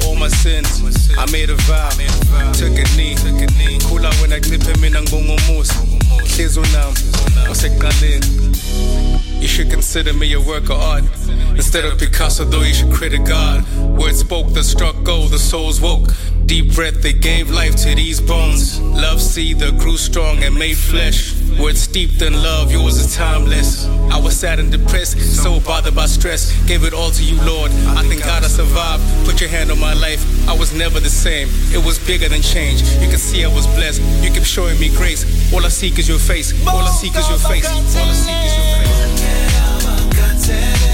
for all my sins. I made a vow, took a knee. Khula wena kunciphe mina ngibongumusa. Hlizu nami, wasekuqaleni. You should consider me a work of art. Instead of Picasso, though, you should credit God. Words spoke that struck gold, the souls woke. Deep breath, they gave life to these bones. Love seed that grew strong and made flesh. Words steeped in love, yours is timeless. I was sad and depressed, so bothered by stress. Gave it all to you, Lord. I thank God I survived. Put your hand on my life. I was never the same. It was bigger than change. You can see I was blessed. You kept showing me grace. All I seek is your face. All I seek is your face. All I seek is your face.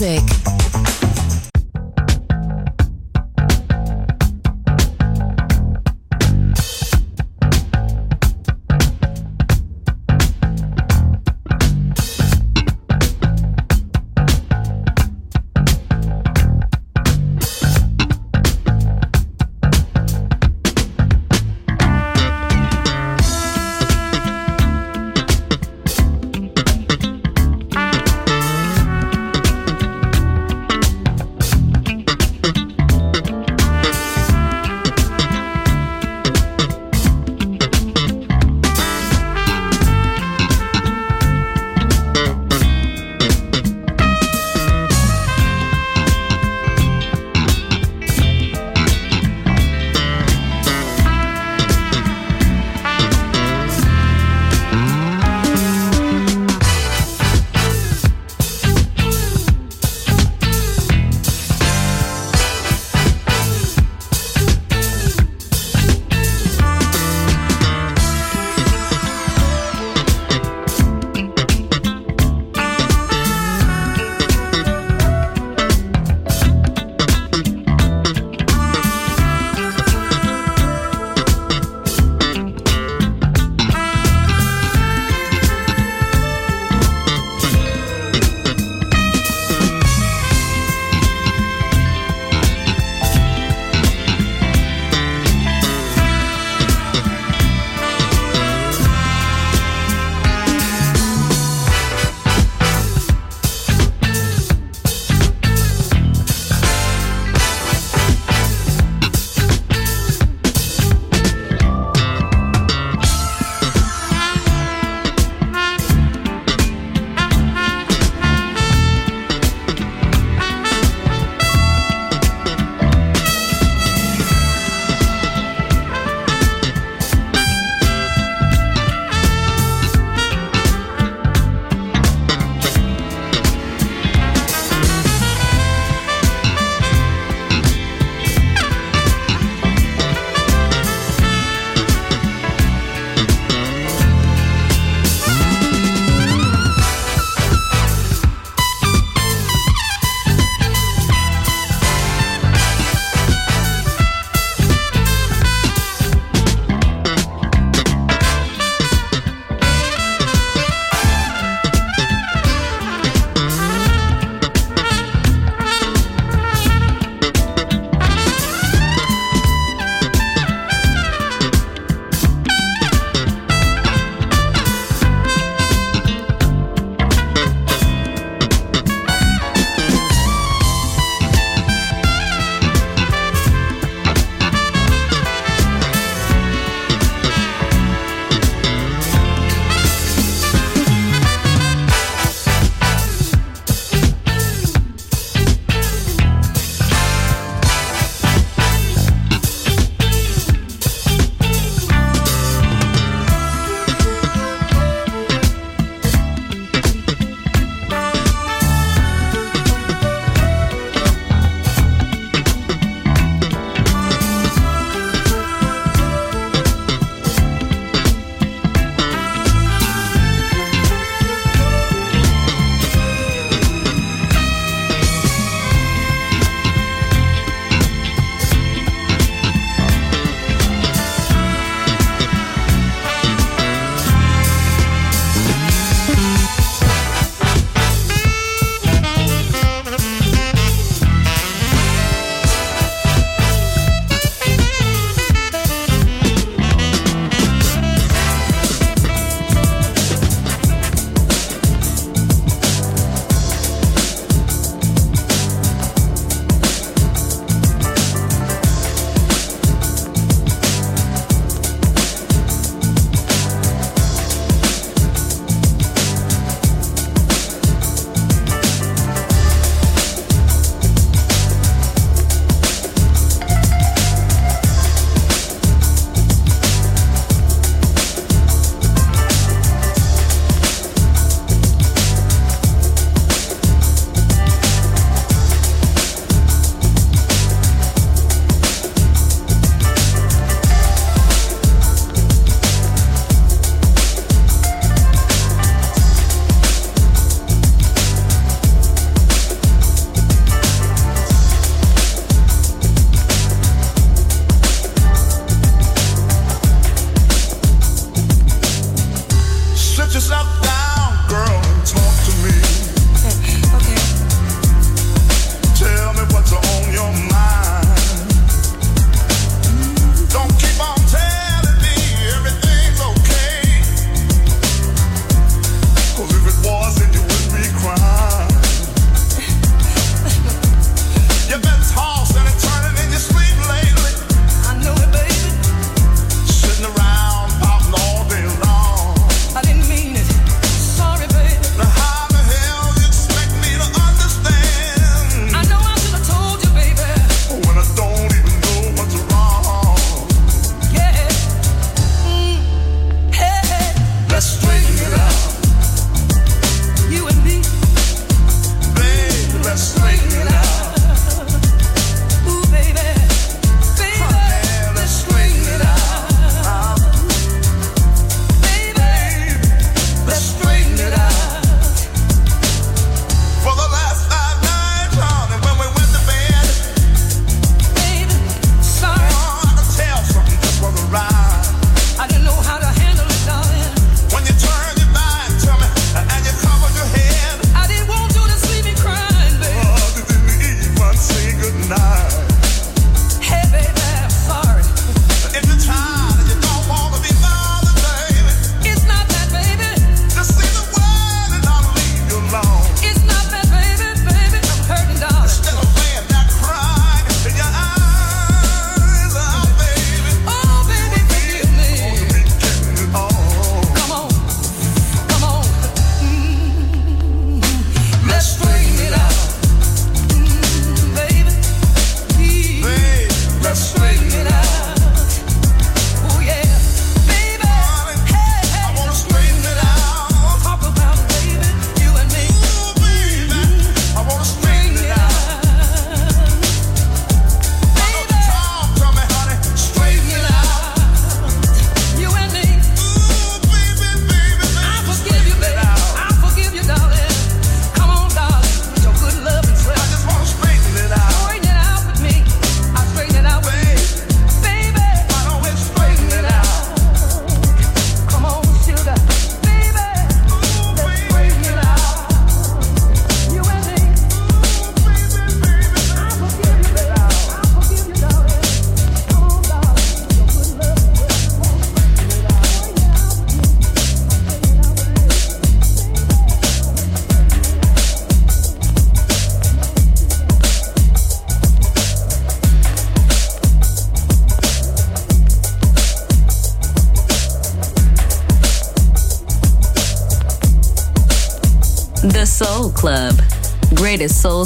Music.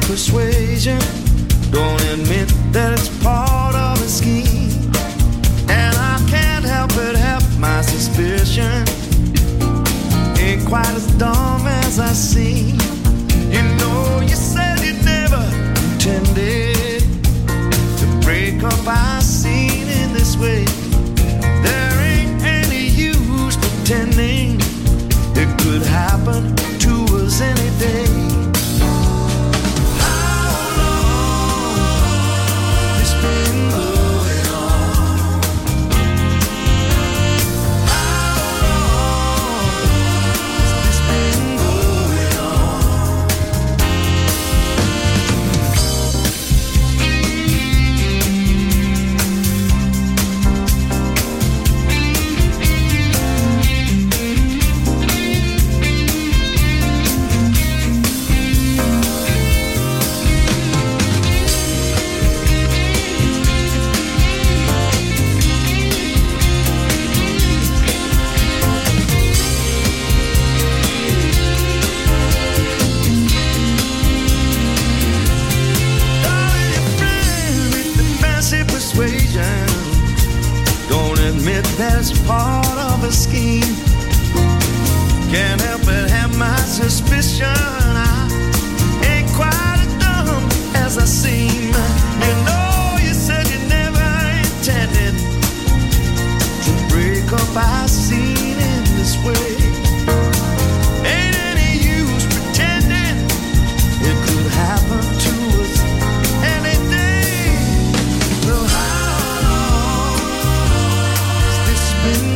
Persuasion. nothing